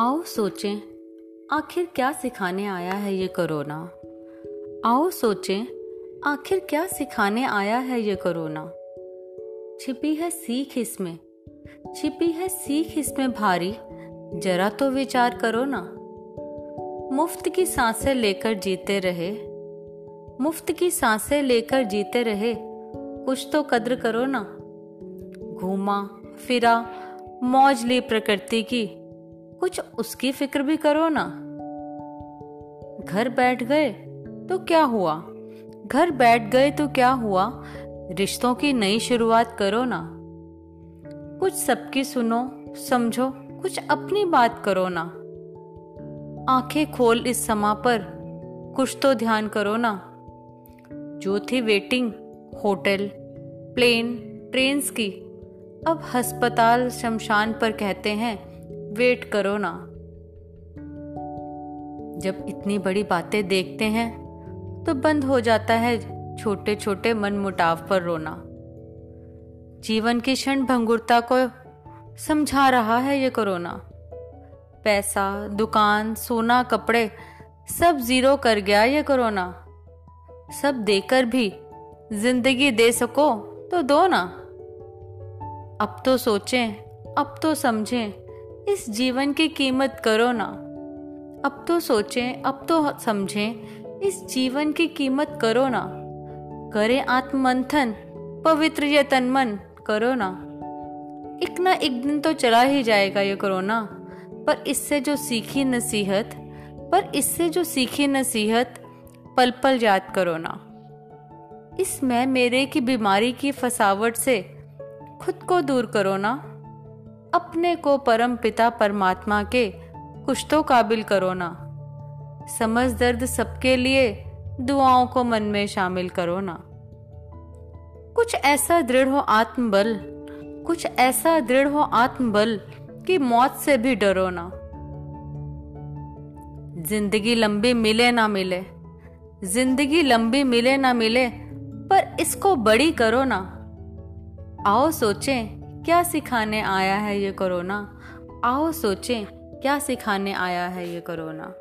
आओ सोचें, आखिर क्या सिखाने आया है ये कोरोना? आओ सोचें, आखिर क्या सिखाने आया है ये कोरोना? छिपी है सीख इसमें, छिपी है सीख इसमें भारी, जरा तो विचार करो ना। मुफ़्त की साँसें लेकर जीते रहे, मुफ़्त की साँसें लेकर जीते रहे, कुछ तो कद्र करो ना। घूमा, फिरा, मौज ली प्रकृति की कुछ उसकी फ़िक्र भी करो ना। घर बैठ गए तो क्या हुआ? घर बैठ गए तो क्या हुआ? रिश्तों की नई शुरुआत करो ना। कुछ सबकी सुनो, समझो, कुछ अपनी बात करो ना। आँखें खोल इस समा पर, कुछ तो ध्यान करो ना। जो थी वेटिंग, होटल, प्लेन, ट्रेन्स की, अब अस्पताल शमशान पर कहते हैं। वेट करो ना। जब इतनी बड़ी बातें देखते हैं तो बंद हो जाता है छोटे छोटे मन मुटाव पर रोना। जीवन की क्षण भंगुरता को समझा रहा है ये कोरोना। पैसा, दुकान, सोना, कपड़े, सब ज़ीरो कर गया ये कोरोना। सब देकर भी ज़िंदगी दे सको तो दो ना। अब तो सोचें, अब तो समझें इस जीवन की कीमत करो ना। अब तो सोचें, अब तो समझें, इस जीवन की कीमत करो ना। करें आत्ममंथन, पवित्र ये तन मन करो ना। एक ना एक दिन तो चला ही जाएगा ये कोरोना। पर इससे जो सीखी नसीहत, पर इससे जो सीखी नसीहत पल पल याद करो ना। इस मैं मेरे की बीमारी की फसावट से खुद को दूर करो ना। अपने को परम पिता परमात्मा के कुछ तो काबिल करो ना। समझ दर्द सबके लिए दुआओं को मन में शामिल करो ना। कुछ ऐसा दृढ़ हो आत्मबल, कुछ ऐसा दृढ़ हो आत्मबल कि मौत से भी डरो ना। ज़िंदगी लंबी मिले ना मिले, ज़िंदगी लंबी मिले ना मिले, पर इसको बड़ी करो ना। आओ सोचें क्या सिखाने आया है ये कोरोना? आओ सोचें क्या सिखाने आया है ये कोरोना?